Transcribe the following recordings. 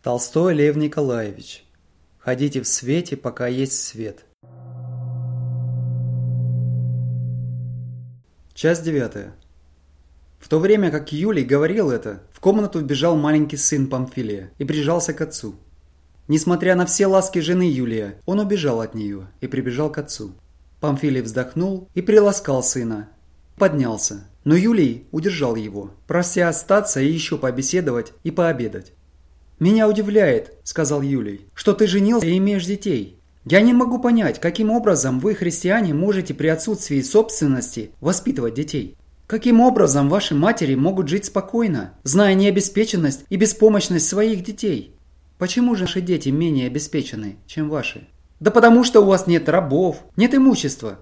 Толстой Лев Николаевич. Ходите в свете, пока есть свет. Часть девятая. В то время, как Юлий говорил это, в комнату вбежал маленький сын Памфилия и прижался к отцу. Несмотря на все ласки жены Юлия, он убежал от нее и прибежал к отцу. Памфилий вздохнул и приласкал сына. Поднялся, но Юлий удержал его, прося остаться и еще побеседовать и пообедать. «Меня удивляет», – сказал Юлий, – «что ты женился и имеешь детей. Я не могу понять, каким образом вы, христиане, можете при отсутствии собственности воспитывать детей. Каким образом ваши матери могут жить спокойно, зная необеспеченность и беспомощность своих детей? Почему же наши дети менее обеспечены, чем ваши? Да потому что у вас нет рабов, нет имущества.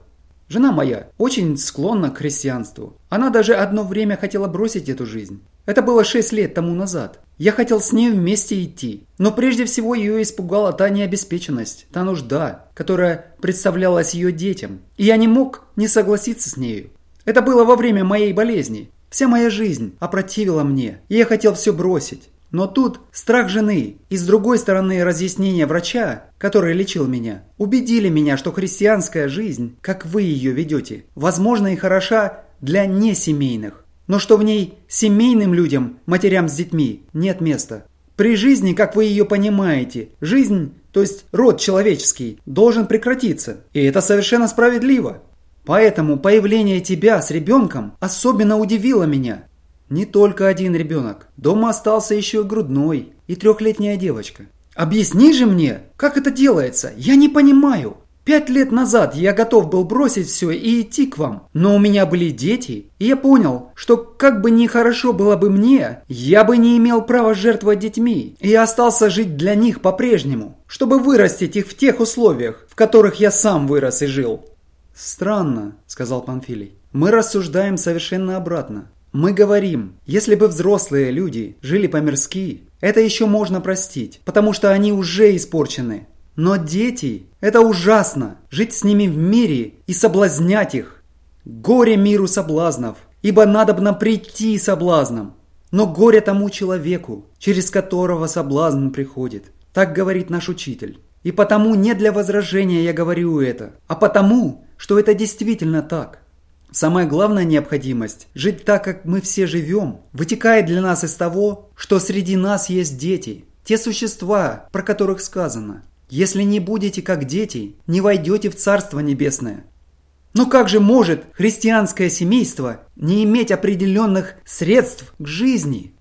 Жена моя очень склонна к христианству. Она даже одно время хотела бросить эту жизнь. Это было шесть лет тому назад. Я хотел с ней вместе идти. Но прежде всего ее испугала та необеспеченность, та нужда, которая представлялась ее детям. И я не мог не согласиться с нею. Это было во время моей болезни. Вся моя жизнь опротивила мне, и я хотел все бросить. Но тут страх жены и с другой стороны разъяснение врача, который лечил меня, убедили меня, что христианская жизнь, как вы ее ведете, возможно и хороша для несемейных, но что в ней семейным людям, матерям с детьми, нет места. При жизни, как вы ее понимаете, жизнь, то есть род человеческий, должен прекратиться. И это совершенно справедливо. Поэтому появление тебя с ребенком особенно удивило меня. Не только один ребенок. Дома остался еще и грудной, и трехлетняя девочка. Объясни же мне, как это делается? Я не понимаю. Пять лет назад я готов был бросить все и идти к вам, но у меня были дети, и я понял, что как бы нехорошо было бы мне, я бы не имел права жертвовать детьми, и остался жить для них по-прежнему, чтобы вырастить их в тех условиях, в которых я сам вырос и жил. «Странно», – сказал Панфилий. «Мы рассуждаем совершенно обратно. Мы говорим, если бы взрослые люди жили по-мирски, это еще можно простить, потому что они уже испорчены. Но дети – это ужасно, жить с ними в мире и соблазнять их. Горе миру соблазнов, ибо надобно прийти соблазном. Но горе тому человеку, через которого соблазн приходит. Так говорит наш учитель. И потому не для возражения я говорю это, а потому, что это действительно так. Самая главная необходимость – жить так, как мы все живем, вытекает для нас из того, что среди нас есть дети, те существа, про которых сказано. Если не будете как дети, не войдете в Царство Небесное. Но как же может христианское семейство не иметь определенных средств к жизни?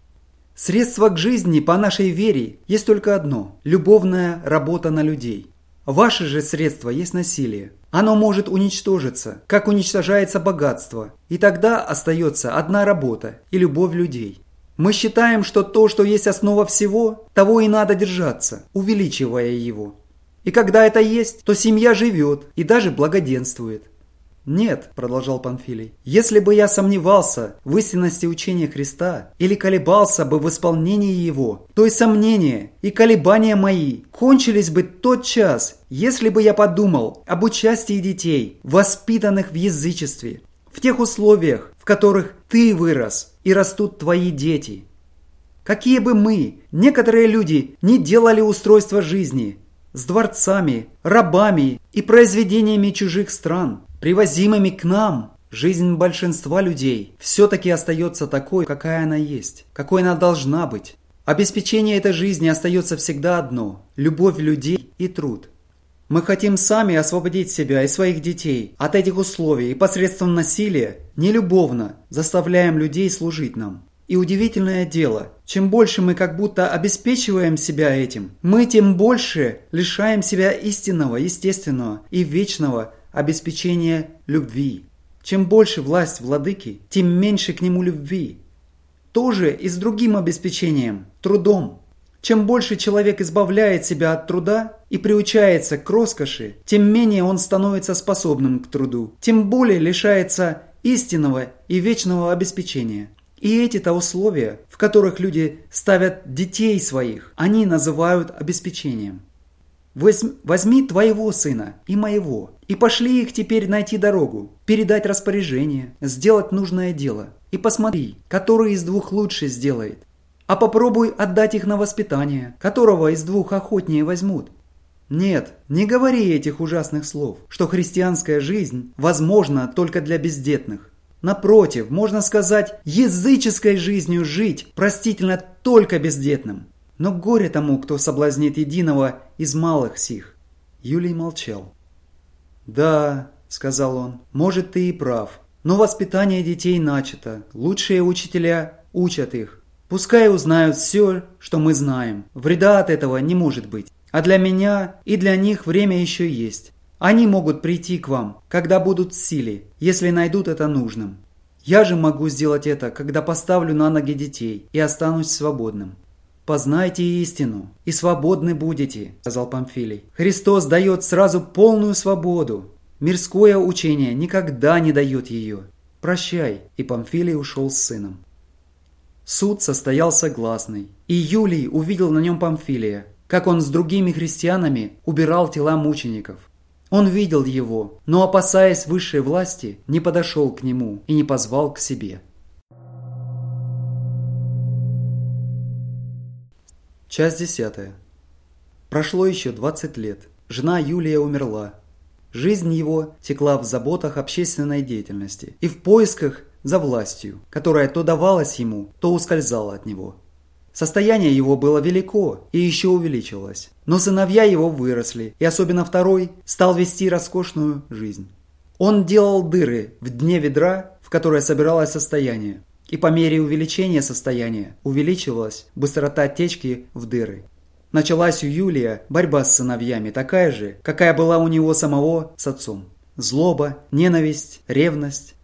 Средство к жизни по нашей вере есть только одно – любовная работа на людей. Ваше же средство есть насилие. Оно может уничтожиться, как уничтожается богатство. И тогда остается одна работа и любовь людей. Мы считаем, что то, что есть основа всего, того и надо держаться, увеличивая его. И когда это есть, то семья живет и даже благоденствует. «Нет», – продолжал Панфилий, – «если бы я сомневался в истинности учения Христа или колебался бы в исполнении его, то и сомнения и колебания мои кончились бы тот час, если бы я подумал об участии детей, воспитанных в язычестве, в тех условиях, в которых ты вырос и растут твои дети. Какие бы мы, некоторые люди, не делали устройство жизни с дворцами, рабами и произведениями чужих стран – привозимыми к нам. Жизнь большинства людей все-таки остается такой, какая она есть, какой она должна быть. Обеспечение этой жизни остается всегда одно – любовь людей и труд. Мы хотим сами освободить себя и своих детей от этих условий и посредством насилия, нелюбовно, заставляем людей служить нам. И удивительное дело, чем больше мы как будто обеспечиваем себя этим, мы тем больше лишаем себя истинного, естественного и вечного обеспечение любви. Чем больше власть владыки, тем меньше к нему любви. Тоже и с другим обеспечением – трудом. Чем больше человек избавляет себя от труда и приучается к роскоши, тем менее он становится способным к труду, тем более лишается истинного и вечного обеспечения. И эти-то условия, в которых люди ставят детей своих, они называют обеспечением. Возьми твоего сына и моего, и пошли их теперь найти дорогу, передать распоряжение, сделать нужное дело. И посмотри, который из двух лучше сделает. а попробуй отдать их на воспитание, которого из двух охотнее возьмут. Нет, не говори этих ужасных слов, что христианская жизнь возможна только для бездетных. Напротив, можно сказать, языческой жизнью жить простительно только бездетным. Но горе тому, кто соблазнит единого из малых сих. Юлий молчал. «Да», — сказал он, — «может, ты и прав. Но воспитание детей начато. Лучшие учителя учат их. Пускай узнают все, что мы знаем. Вреда от этого не может быть. А для меня и для них время еще есть. Они могут прийти к вам, когда будут в силе, если найдут это нужным. Я же могу сделать это, когда поставлю на ноги детей и останусь свободным. «Познайте истину, и свободны будете», – сказал Памфилий. «Христос дает сразу полную свободу. Мирское учение никогда не дает ее. Прощай», – и Памфилий ушел с сыном. Суд состоялся гласный, и Юлий увидел на нем Памфилия, как он с другими христианами убирал тела мучеников. Он видел его, но, опасаясь высшей власти, не подошел к нему и не позвал к себе. Часть десятая. Прошло еще 20 лет. Жена Юлия умерла. Жизнь его текла в заботах общественной деятельности и в поисках за властью, которая то давалась ему, то ускользала от него. Состояние его было велико и еще увеличилось. Но сыновья его выросли, и особенно второй стал вести роскошную жизнь. Он делал дыры в дне ведра, в которое собиралось состояние, и по мере увеличения состояния увеличивалась быстрота течки в дыры. Началась у Юлия борьба с сыновьями такая же, какая была у него самого с отцом. Злоба, ненависть, ревность.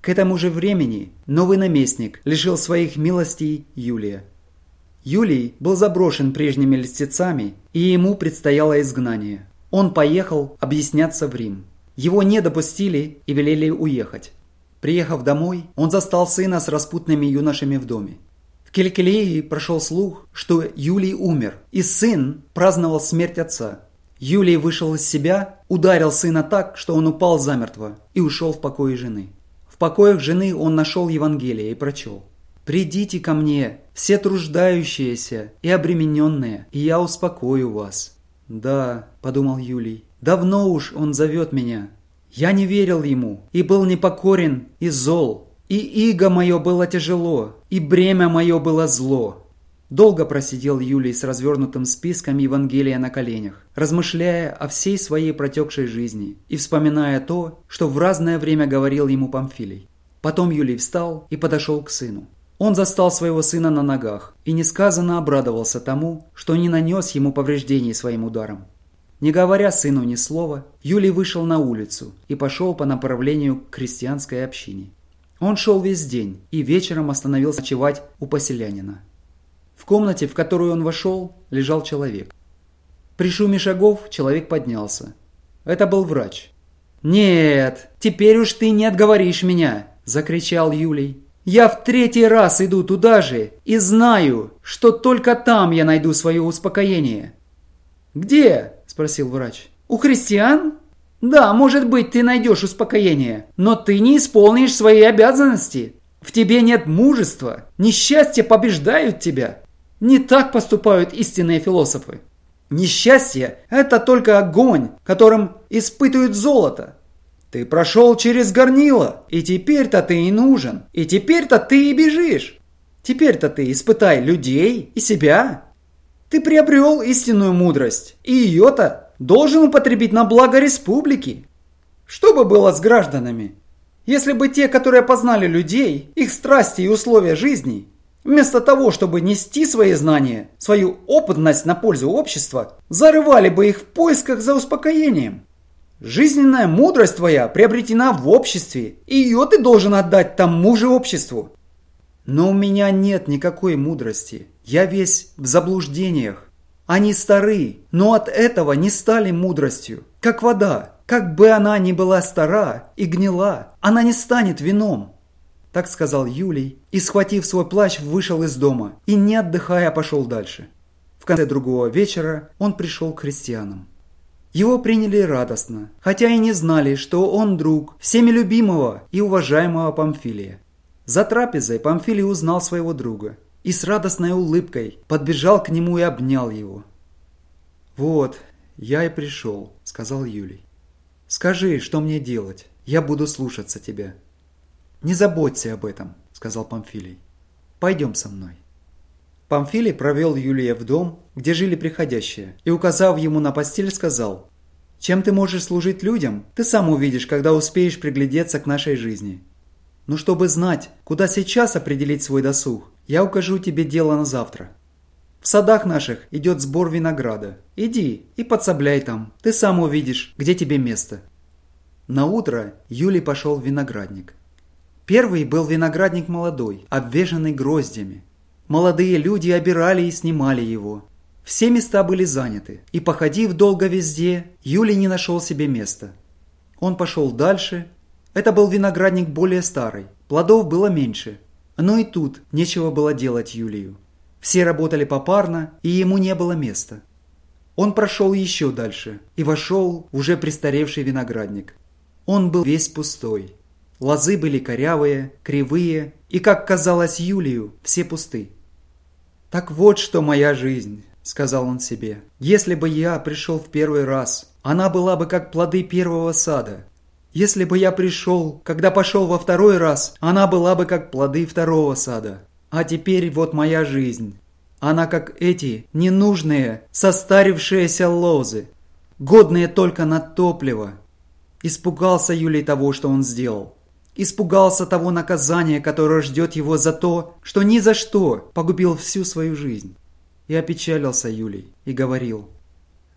К этому же времени новый наместник лишил своих милостей Юлия. Юлий был заброшен прежними льстецами, и ему предстояло изгнание. Он поехал объясняться в Рим. Его не допустили и велели уехать. Приехав домой, он застал сына с распутными юношами в доме. В Келькелии прошел слух, что Юлий умер, и сын праздновал смерть отца. Юлий вышел из себя, ударил сына так, что он упал замертво и ушел в покое жены. В покоях жены он нашел Евангелие и прочел. «Придите ко мне, все труждающиеся и обремененные, и я успокою вас». «Да», – подумал Юлий, – «давно уж он зовет меня, я не верил ему и был непокорен и зол. И иго мое было тяжело, и бремя мое было зло. Долго просидел Юлий с развернутым списком Евангелия на коленях, размышляя о всей своей протекшей жизни и вспоминая то, что в разное время говорил ему Памфилий. Потом Юлий встал и подошел к сыну. Он застал своего сына на ногах и несказанно обрадовался тому, что не нанес ему повреждений своим ударом. Не говоря сыну ни слова, Юлий вышел на улицу и пошел по направлению к крестьянской общине. Он шел весь день и вечером остановился ночевать у поселянина. В комнате, в которую он вошел, лежал человек. При шуме шагов человек поднялся. Это был врач. «Нет, теперь уж ты не отговоришь меня!» – закричал Юлий. «Я в третий раз иду туда же и знаю, что только там я найду свое успокоение». «Где?» спросил врач. «У христиан?» «Да, может быть, ты найдешь успокоение, но ты не исполнишь свои обязанности. В тебе нет мужества, несчастья побеждают тебя. Не так поступают истинные философы. Несчастье – это только огонь, которым испытывают золото. Ты прошел через горнило, и теперь-то ты и нужен, и теперь-то ты и бежишь. Теперь-то ты испытай людей и себя. Ты приобрел истинную мудрость, и ее-то должен употребить на благо республики. Что бы было с гражданами, если бы те, которые познали людей, их страсти и условия жизни, вместо того, чтобы нести свои знания, свою опытность на пользу общества, зарывали бы их в поисках за успокоением? Жизненная мудрость твоя приобретена в обществе, и ее ты должен отдать тому же обществу. Но у меня нет никакой мудрости. Я весь в заблуждениях. Они стары, но от этого не стали мудростью. Как вода. Как бы она ни была стара и гнила, она не станет вином. Так сказал Юлий и, схватив свой плащ, вышел из дома и, не отдыхая, пошел дальше. В конце другого вечера он пришел к христианам. Его приняли радостно, хотя и не знали, что он друг всеми любимого и уважаемого Памфилия. За трапезой Памфилий узнал своего друга. и с радостной улыбкой подбежал к нему и обнял его. «Вот, я и пришел», — сказал Юлий. «Скажи, что мне делать? Я буду слушаться тебя». «Не заботься об этом», — сказал Памфилий. «Пойдем со мной». Памфилий провел Юлия в дом, где жили приходящие, и, указав ему на постель, сказал, «Чем ты можешь служить людям, ты сам увидишь, когда успеешь приглядеться к нашей жизни. Но чтобы знать, куда сейчас определить свой досуг, я укажу тебе дело на завтра. В садах наших идет сбор винограда. Иди и подсобляй там, ты сам увидишь, где тебе место». На утро Юлий пошел в виноградник. Первый был виноградник молодой, обвешанный гроздями. Молодые люди обирали и снимали его. Все места были заняты, и, походив долго везде, Юлий не нашел себе места. Он пошел дальше. Это был виноградник более старый, плодов было меньше. Но и тут нечего было делать Юлию. Все работали попарно, и ему не было места. Он прошел еще дальше и вошел в уже престаревший виноградник. Он был весь пустой. Лозы были корявые, кривые, и, как казалось Юлию, все пусты. «Так вот что моя жизнь», — сказал он себе. «Если бы я пришел в первый раз, она была бы как плоды первого сада. Если бы я пришел, когда пошел во второй раз, она была бы как плоды второго сада. А теперь вот моя жизнь. Она как эти ненужные, состарившиеся лозы, годные только на топливо». Испугался Юлий того, что он сделал. Испугался того наказания, которое ждет его за то, что ни за что погубил всю свою жизнь. И опечалился Юлий и говорил,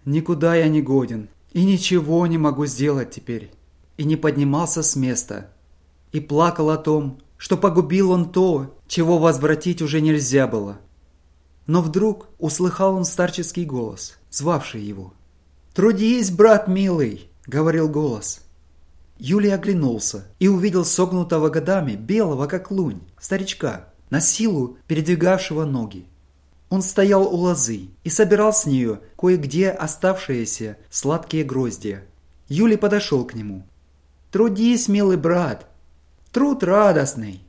«Никуда я не годен и ничего не могу сделать теперь». И не поднимался с места. И плакал о том, что погубил он то, чего возвратить уже нельзя было. Но вдруг услыхал он старческий голос, звавший его. «Трудись, брат милый!» — говорил голос. Юлий оглянулся и увидел согнутого годами, белого как лунь, старичка, на силу передвигавшего ноги. Он стоял у лозы и собирал с нее кое-где оставшиеся сладкие гроздья. Юлий подошел к нему. «Трудись, милый брат! Труд радостный!»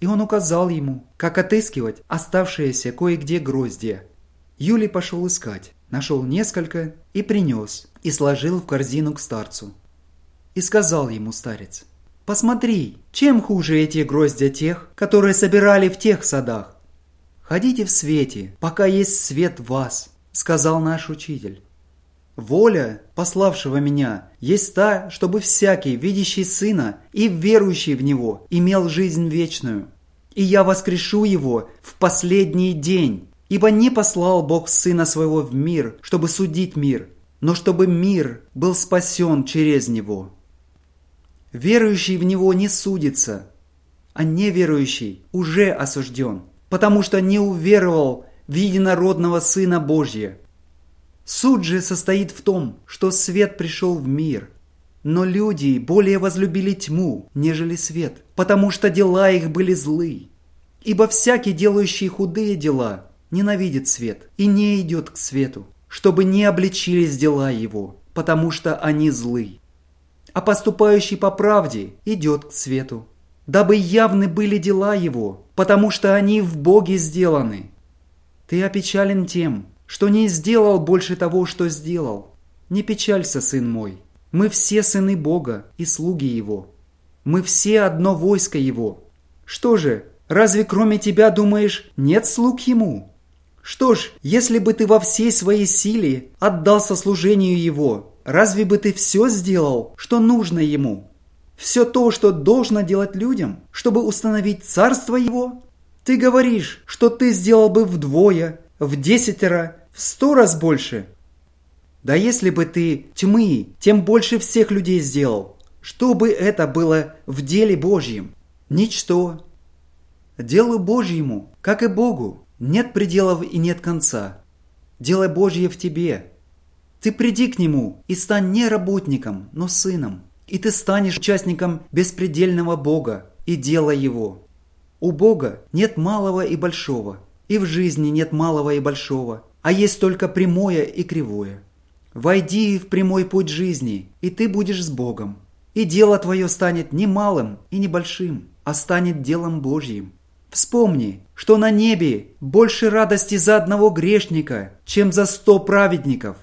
И он указал ему, как отыскивать оставшиеся кое-где гроздья. Юлий пошел искать, нашел несколько и принес, и сложил в корзину к старцу. И сказал ему старец, «Посмотри, чем хуже эти гроздья тех, которые собирали в тех садах? Ходите в свете, пока есть свет в вас», — сказал наш учитель. «Воля, пославшего меня, есть та, чтобы всякий, видящий Сына и верующий в Него, имел жизнь вечную. И я воскрешу Его в последний день, ибо не послал Бог Сына Своего в мир, чтобы судить мир, но чтобы мир был спасен через Него». Верующий в Него не судится, а неверующий уже осужден, потому что не уверовал в единородного Сына Божьего. Суд же состоит в том, что свет пришел в мир, но люди более возлюбили тьму, нежели свет, потому что дела их были злы. Ибо всякий, делающий худые дела, ненавидит свет и не идет к свету, чтобы не обличились дела его, потому что они злы а поступающий по правде идет к свету, дабы явны были дела его, потому что они в Боге сделаны. Ты опечален тем, что не сделал больше того, что сделал. Не печалься, сын мой, мы все сыны Бога и слуги Его. Мы все одно войско Его. Что же, разве кроме тебя, думаешь, нет слуг Ему? Что ж, если бы ты во всей своей силе отдался служению Его, Разве бы ты все сделал, что нужно ему? Все то, что должно делать людям, чтобы установить царство его? Ты говоришь, что ты сделал бы вдвое, в десятеро, в сто раз больше. Да если бы ты тьмы, тем больше всех людей сделал. Что бы это было в деле Божьем? Ничто. Делу Божьему, как и Богу, нет пределов и нет конца. Дело Божье в тебе, ты приди к нему и стань не работником, но сыном. И ты станешь участником беспредельного Бога и дела Его. У Бога нет малого и большого, и в жизни нет малого и большого, а есть только прямое и кривое. Войди в прямой путь жизни, и ты будешь с Богом. И дело твое станет не малым и не большим, а станет делом Божьим. Вспомни, что на небе больше радости за одного грешника, чем за сто праведников.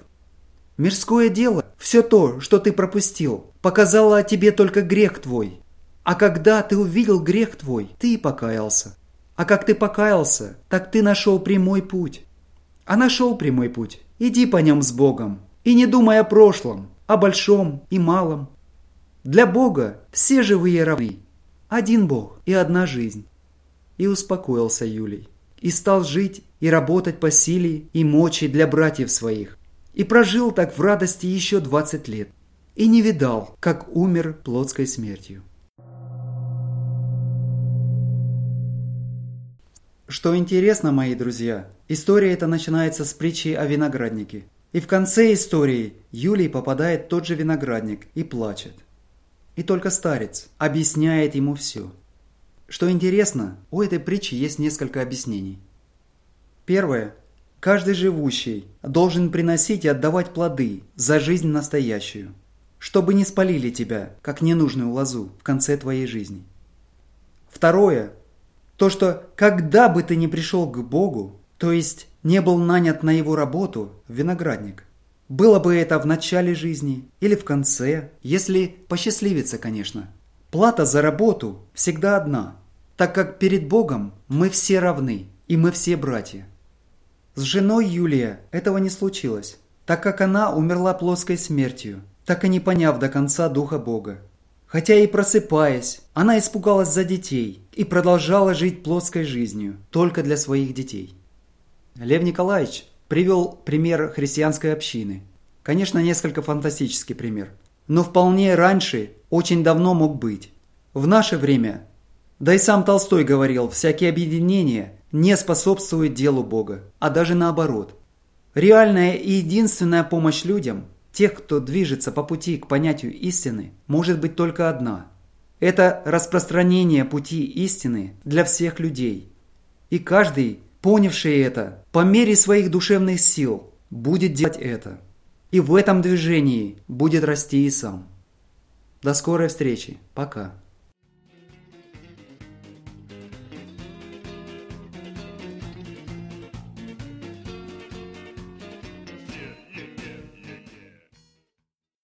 Мирское дело, все то, что ты пропустил, показало о тебе только грех твой. А когда ты увидел грех твой, ты покаялся. А как ты покаялся, так ты нашел прямой путь. А нашел прямой путь, иди по нем с Богом. И не думай о прошлом, о большом и малом. Для Бога все живые равны. Один Бог и одна жизнь. И успокоился Юлий. И стал жить и работать по силе и мочи для братьев своих. И прожил так в радости еще 20 лет. И не видал, как умер плотской смертью. Что интересно, мои друзья, история эта начинается с притчи о винограднике. И в конце истории Юлий попадает тот же виноградник и плачет. И только старец объясняет ему все. Что интересно, у этой притчи есть несколько объяснений. Первое. Каждый живущий должен приносить и отдавать плоды за жизнь настоящую, чтобы не спалили тебя, как ненужную лозу, в конце твоей жизни. Второе. То, что когда бы ты ни пришел к Богу, то есть не был нанят на его работу, виноградник, было бы это в начале жизни или в конце, если посчастливится, конечно. Плата за работу всегда одна, так как перед Богом мы все равны, и мы все братья. С женой Юлия этого не случилось, так как она умерла плоской смертью, так и не поняв до конца Духа Бога. Хотя и просыпаясь, она испугалась за детей и продолжала жить плоской жизнью только для своих детей. Лев Николаевич привел пример христианской общины. Конечно, несколько фантастический пример, но вполне раньше, очень давно мог быть. В наше время, да и сам Толстой говорил, всякие объединения не способствуют делу Бога, а даже наоборот. Реальная и единственная помощь людям тех, кто движется по пути к понятию истины, может быть только одна. Это распространение пути истины для всех людей. И каждый, понявший это, по мере своих душевных сил, будет делать это. И в этом движении будет расти и сам. До скорой встречи. Пока.